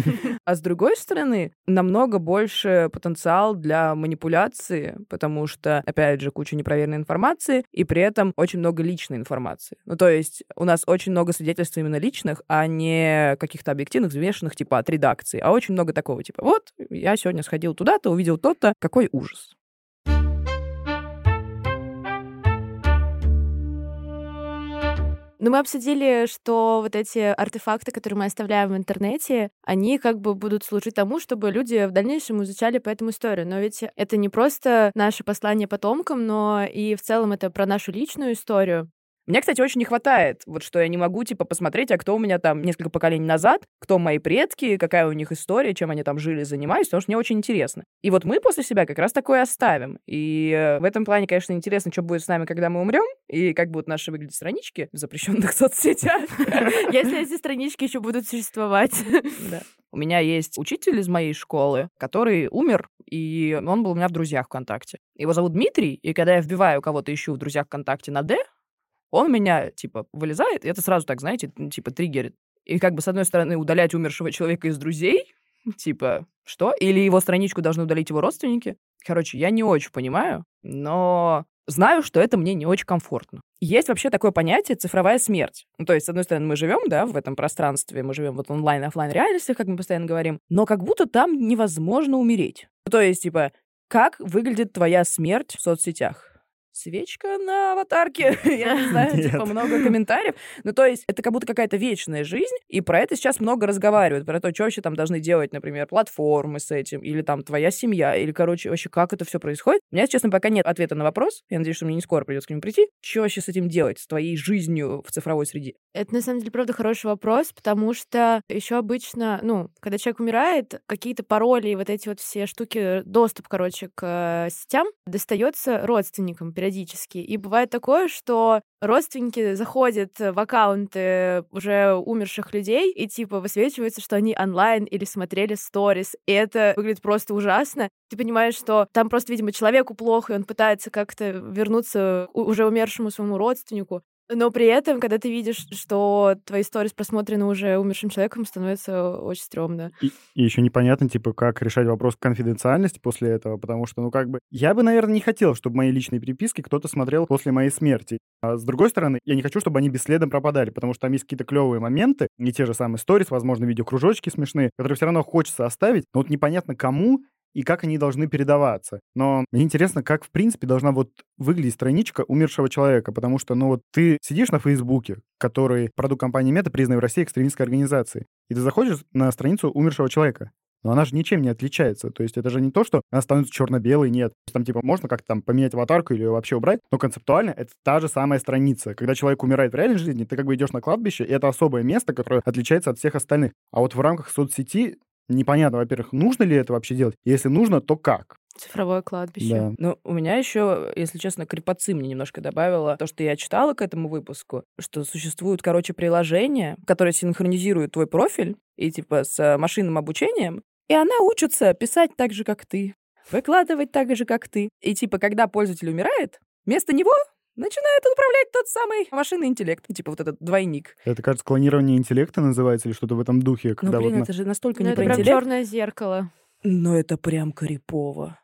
А с другой стороны, намного больше потенциал для манипуляции, потому что, опять же, куча непроверенной информации, и при этом очень много личной информации. Ну, то есть у нас очень много свидетельств именно личных, а не каких-то объективных, взвешенных, типа от редакции, а очень много такого, типа, вот, я сегодня сходил туда-то, увидел то-то, какой ужас. Ну, мы обсудили, что вот эти артефакты, которые мы оставляем в интернете, они как бы будут служить тому, чтобы люди в дальнейшем изучали по этому историю. Но ведь это не просто наше послание потомкам, но и в целом это про нашу личную историю. Мне, кстати, очень не хватает, вот что я не могу, типа, посмотреть, а кто у меня там несколько поколений назад, кто мои предки, какая у них история, чем они там жили, занимались, потому что мне очень интересно. И вот мы после себя как раз такое оставим. И э, в этом плане, конечно, интересно, что будет с нами, когда мы умрем, и как будут наши выглядеть странички в запрещенных соцсетях. Если эти странички еще будут существовать. Да. У меня есть учитель из моей школы, который умер, и он был у меня в друзьях ВКонтакте. Его зовут Дмитрий, и когда я вбиваю кого-то ищу в друзьях ВКонтакте на «Д», он меня, типа, вылезает, и это сразу так, знаете, типа, триггерит. И как бы, с одной стороны, удалять умершего человека из друзей, типа, что? Или его страничку должны удалить его родственники? Короче, я не очень понимаю, но знаю, что это мне не очень комфортно. Есть вообще такое понятие цифровая смерть. Ну, то есть, с одной стороны, мы живем, да, в этом пространстве, мы живем вот онлайн офлайн реальности, как мы постоянно говорим, но как будто там невозможно умереть. То есть, типа, как выглядит твоя смерть в соцсетях? Свечка на аватарке. Я не знаю, типа много комментариев. Ну, то есть это как будто какая-то вечная жизнь, и про это сейчас много разговаривают, про то, что вообще там должны делать, например, платформы с этим, или там твоя семья, или, короче, вообще как это все происходит. У меня, честно, пока нет ответа на вопрос. Я надеюсь, что мне не скоро придется к нему прийти. Что вообще с этим делать, с твоей жизнью в цифровой среде? Это, на самом деле, правда, хороший вопрос, потому что еще обычно, ну, когда человек умирает, какие-то пароли и вот эти вот все штуки, доступ, короче, к сетям достается родственникам периодически. И бывает такое, что родственники заходят в аккаунты уже умерших людей и типа высвечивается, что они онлайн или смотрели сторис. И это выглядит просто ужасно. Ты понимаешь, что там просто, видимо, человеку плохо, и он пытается как-то вернуться уже умершему своему родственнику. Но при этом, когда ты видишь, что твои сторис просмотрены уже умершим человеком, становится очень стрёмно. И, и еще непонятно, типа, как решать вопрос конфиденциальности после этого, потому что, ну, как бы, я бы, наверное, не хотел, чтобы мои личные переписки кто-то смотрел после моей смерти. А с другой стороны, я не хочу, чтобы они бесследно пропадали, потому что там есть какие-то клевые моменты, не те же самые сторис, возможно, видеокружочки смешные, которые все равно хочется оставить, но вот непонятно кому и как они должны передаваться. Но мне интересно, как, в принципе, должна вот выглядеть страничка умершего человека, потому что, ну вот ты сидишь на Фейсбуке, который продукт компании Мета, признанной в России экстремистской организацией, и ты заходишь на страницу умершего человека. Но она же ничем не отличается. То есть это же не то, что она становится черно-белой, нет. Там типа можно как-то там поменять аватарку или ее вообще убрать, но концептуально это та же самая страница. Когда человек умирает в реальной жизни, ты как бы идешь на кладбище, и это особое место, которое отличается от всех остальных. А вот в рамках соцсети непонятно, во-первых, нужно ли это вообще делать. Если нужно, то как? Цифровое кладбище. Да. Ну, у меня еще, если честно, крепоцы мне немножко добавило то, что я читала к этому выпуску, что существуют, короче, приложения, которые синхронизируют твой профиль и типа с машинным обучением, и она учится писать так же, как ты. выкладывать так же, как ты. И типа, когда пользователь умирает, вместо него начинает управлять тот самый машинный интеллект. Типа вот этот двойник. Это, кажется, клонирование интеллекта называется или что-то в этом духе. Ну, Когда блин, вот на- это же настолько Ну, не это про прям черное зеркало. Но это прям крипово.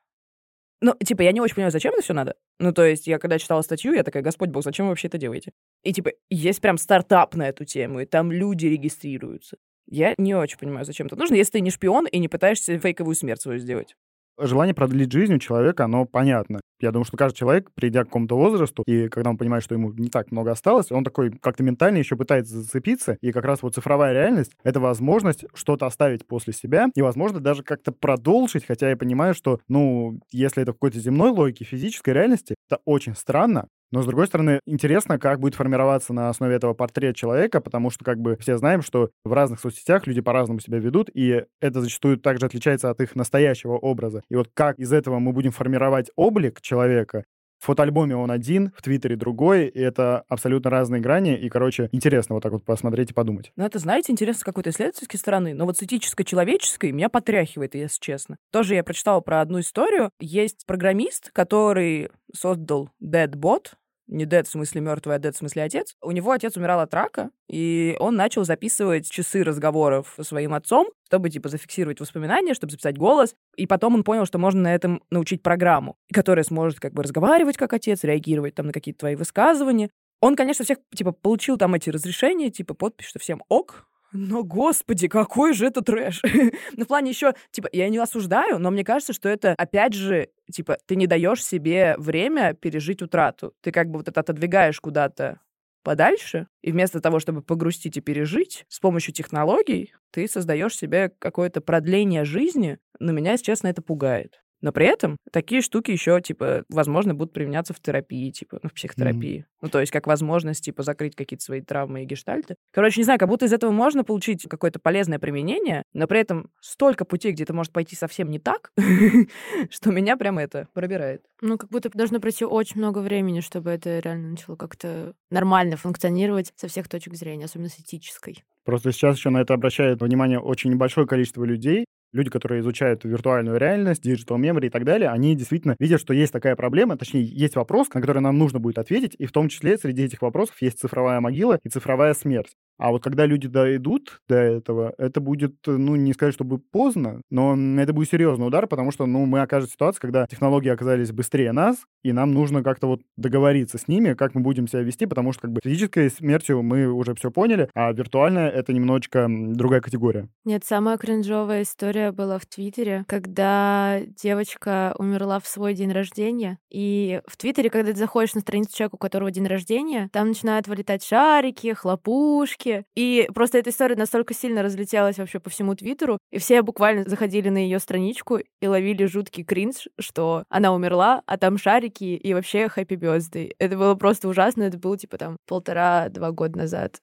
Ну, типа, я не очень понимаю, зачем это все надо. Ну, то есть, я когда читала статью, я такая, Господь Бог, зачем вы вообще это делаете? И, типа, есть прям стартап на эту тему, и там люди регистрируются. Я не очень понимаю, зачем это нужно, если ты не шпион и не пытаешься фейковую смерть свою сделать. Желание продлить жизнь у человека, оно понятно. Я думаю, что каждый человек, придя к какому-то возрасту, и когда он понимает, что ему не так много осталось, он такой как-то ментально еще пытается зацепиться, и как раз вот цифровая реальность — это возможность что-то оставить после себя, и, возможно, даже как-то продолжить, хотя я понимаю, что, ну, если это в какой-то земной логике, физической реальности, это очень странно, но, с другой стороны, интересно, как будет формироваться на основе этого портрет человека, потому что, как бы, все знаем, что в разных соцсетях люди по-разному себя ведут, и это зачастую также отличается от их настоящего образа. И вот как из этого мы будем формировать облик человека, в фотоальбоме он один, в Твиттере другой, и это абсолютно разные грани, и, короче, интересно вот так вот посмотреть и подумать. Ну, это, знаете, интересно с какой-то исследовательской стороны, но вот с этическо-человеческой меня потряхивает, если честно. Тоже я прочитала про одну историю. Есть программист, который создал Deadbot, не Дед в смысле мертвый, а Дед в смысле отец. У него отец умирал от рака, и он начал записывать часы разговоров со своим отцом, чтобы, типа, зафиксировать воспоминания, чтобы записать голос. И потом он понял, что можно на этом научить программу, которая сможет, как бы, разговаривать как отец, реагировать там на какие-то твои высказывания. Он, конечно, всех, типа, получил там эти разрешения, типа, подпись, что всем ок, но, господи, какой же это трэш. ну, в плане еще, типа, я не осуждаю, но мне кажется, что это, опять же, типа, ты не даешь себе время пережить утрату. Ты как бы вот это отодвигаешь куда-то подальше, и вместо того, чтобы погрустить и пережить, с помощью технологий ты создаешь себе какое-то продление жизни. Но меня, если честно, это пугает. Но при этом такие штуки еще, типа, возможно, будут применяться в терапии, типа, ну, в психотерапии. Ну, то есть как возможность, типа, закрыть какие-то свои травмы и гештальты. Короче, не знаю, как будто из этого можно получить какое-то полезное применение, но при этом столько путей, где это может пойти совсем не так, что меня прям это пробирает. Ну, как будто должно пройти очень много времени, чтобы это реально начало как-то нормально функционировать со всех точек зрения, особенно с этической. Просто сейчас еще на это обращает внимание очень небольшое количество людей, люди, которые изучают виртуальную реальность, digital memory и так далее, они действительно видят, что есть такая проблема, точнее, есть вопрос, на который нам нужно будет ответить, и в том числе среди этих вопросов есть цифровая могила и цифровая смерть. А вот когда люди дойдут до этого, это будет, ну, не сказать, чтобы поздно, но это будет серьезный удар, потому что, ну, мы окажемся в ситуации, когда технологии оказались быстрее нас, и нам нужно как-то вот договориться с ними, как мы будем себя вести, потому что, как бы, физической смертью мы уже все поняли, а виртуальная — это немножечко другая категория. Нет, самая кринжовая история была в Твиттере, когда девочка умерла в свой день рождения. И в Твиттере, когда ты заходишь на страницу человека, у которого день рождения, там начинают вылетать шарики, хлопушки. И просто эта история настолько сильно разлетелась вообще по всему Твиттеру, и все буквально заходили на ее страничку и ловили жуткий кринж, что она умерла, а там шарики и вообще хэппи birthday. Это было просто ужасно, это было типа там полтора-два года назад.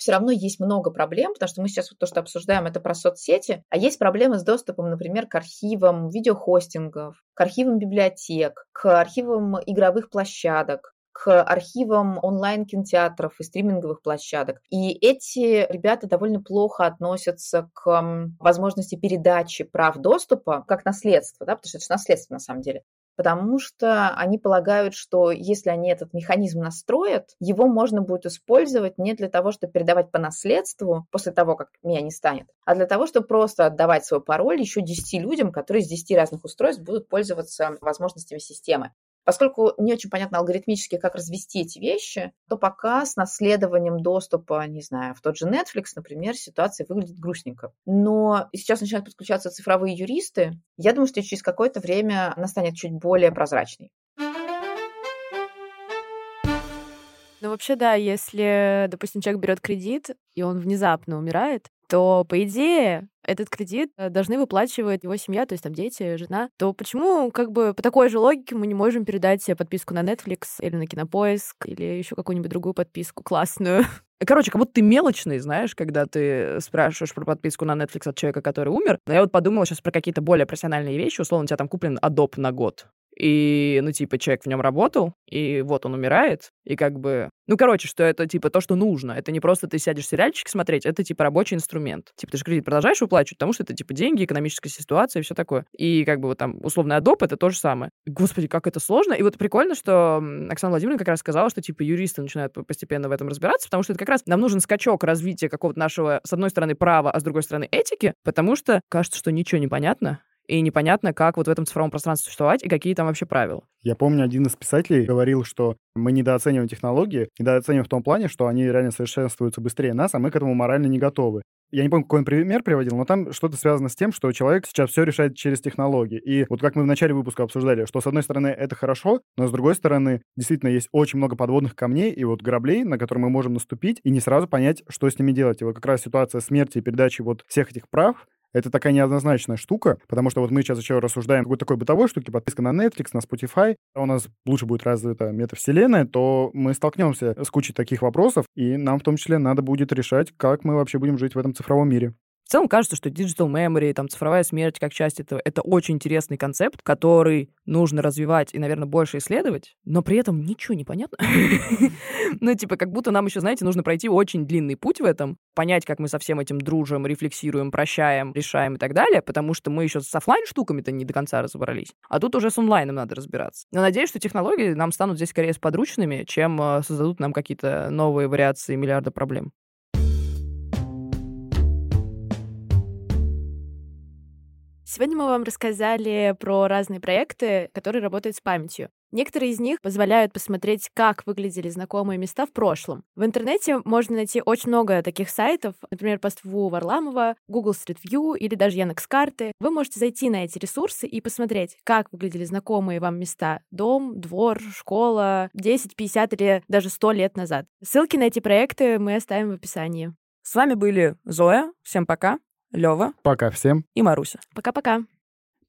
все равно есть много проблем, потому что мы сейчас вот то, что обсуждаем, это про соцсети, а есть проблемы с доступом, например, к архивам видеохостингов, к архивам библиотек, к архивам игровых площадок, к архивам онлайн-кинотеатров и стриминговых площадок. И эти ребята довольно плохо относятся к возможности передачи прав доступа как наследство, да, потому что это же наследство на самом деле потому что они полагают, что если они этот механизм настроят, его можно будет использовать не для того, чтобы передавать по наследству после того, как меня не станет, а для того, чтобы просто отдавать свой пароль еще 10 людям, которые с 10 разных устройств будут пользоваться возможностями системы. Поскольку не очень понятно алгоритмически, как развести эти вещи, то пока с наследованием доступа, не знаю, в тот же Netflix, например, ситуация выглядит грустненько. Но сейчас начинают подключаться цифровые юристы. Я думаю, что через какое-то время она станет чуть более прозрачной. Ну, вообще, да, если, допустим, человек берет кредит, и он внезапно умирает, то, по идее, этот кредит должны выплачивать его семья, то есть там дети, жена, то почему как бы по такой же логике мы не можем передать себе подписку на Netflix или на Кинопоиск или еще какую-нибудь другую подписку классную? Короче, как будто ты мелочный, знаешь, когда ты спрашиваешь про подписку на Netflix от человека, который умер. Но я вот подумала сейчас про какие-то более профессиональные вещи. Условно, у тебя там куплен Adobe на год. И, ну, типа, человек в нем работал, и вот он умирает, и как бы... Ну, короче, что это, типа, то, что нужно. Это не просто ты сядешь сериальчики смотреть, это, типа, рабочий инструмент. Типа, ты же кредит продолжаешь выплачивать, потому что это, типа, деньги, экономическая ситуация и все такое. И, как бы, вот там, условный адоп — это то же самое. Господи, как это сложно. И вот прикольно, что Оксана Владимировна как раз сказала, что, типа, юристы начинают постепенно в этом разбираться, потому что это как раз нам нужен скачок развития какого-то нашего, с одной стороны, права, а с другой стороны, этики, потому что кажется, что ничего не понятно, и непонятно, как вот в этом цифровом пространстве существовать и какие там вообще правила. Я помню, один из писателей говорил, что мы недооцениваем технологии, недооцениваем в том плане, что они реально совершенствуются быстрее нас, а мы к этому морально не готовы. Я не помню, какой он пример приводил, но там что-то связано с тем, что человек сейчас все решает через технологии. И вот как мы в начале выпуска обсуждали, что с одной стороны это хорошо, но с другой стороны действительно есть очень много подводных камней и вот граблей, на которые мы можем наступить и не сразу понять, что с ними делать. И вот как раз ситуация смерти и передачи вот всех этих прав, это такая неоднозначная штука, потому что вот мы сейчас еще рассуждаем какой-то такой бытовой штуке, подписка на Netflix, на Spotify, а у нас лучше будет развита метавселенная, то мы столкнемся с кучей таких вопросов, и нам в том числе надо будет решать, как мы вообще будем жить в этом цифровом мире. В целом кажется, что digital memory, там, цифровая смерть как часть этого, это очень интересный концепт, который нужно развивать и, наверное, больше исследовать, но при этом ничего не понятно. Ну, типа, как будто нам еще, знаете, нужно пройти очень длинный путь в этом, понять, как мы со всем этим дружим, рефлексируем, прощаем, решаем и так далее, потому что мы еще с офлайн штуками-то не до конца разобрались. А тут уже с онлайном надо разбираться. Но надеюсь, что технологии нам станут здесь скорее сподручными, чем э, создадут нам какие-то новые вариации миллиарда проблем. Сегодня мы вам рассказали про разные проекты, которые работают с памятью. Некоторые из них позволяют посмотреть, как выглядели знакомые места в прошлом. В интернете можно найти очень много таких сайтов, например, Поству Варламова, Google Street View или даже Яндекс.Карты. Вы можете зайти на эти ресурсы и посмотреть, как выглядели знакомые вам места. Дом, двор, школа 10, 50 или даже 100 лет назад. Ссылки на эти проекты мы оставим в описании. С вами были Зоя. Всем пока. Лева. Пока всем. И Маруся. Пока-пока.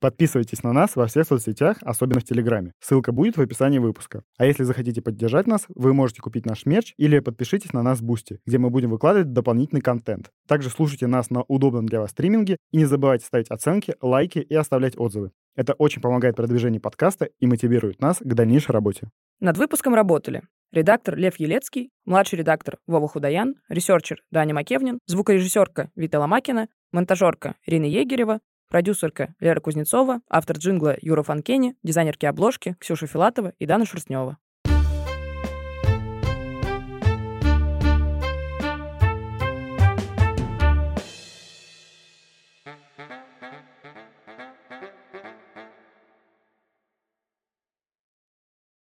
Подписывайтесь на нас во всех соцсетях, особенно в Телеграме. Ссылка будет в описании выпуска. А если захотите поддержать нас, вы можете купить наш мерч или подпишитесь на нас в Boosty, где мы будем выкладывать дополнительный контент. Также слушайте нас на удобном для вас стриминге и не забывайте ставить оценки, лайки и оставлять отзывы. Это очень помогает продвижению подкаста и мотивирует нас к дальнейшей работе. Над выпуском работали редактор Лев Елецкий, младший редактор Вова Худаян, ресерчер Даня Макевнин, звукорежиссерка Вита Ломакина, монтажерка Ирина Егерева, продюсерка Лера Кузнецова, автор джингла Юра Фанкени, дизайнерки обложки Ксюша Филатова и Дана Шерстнева.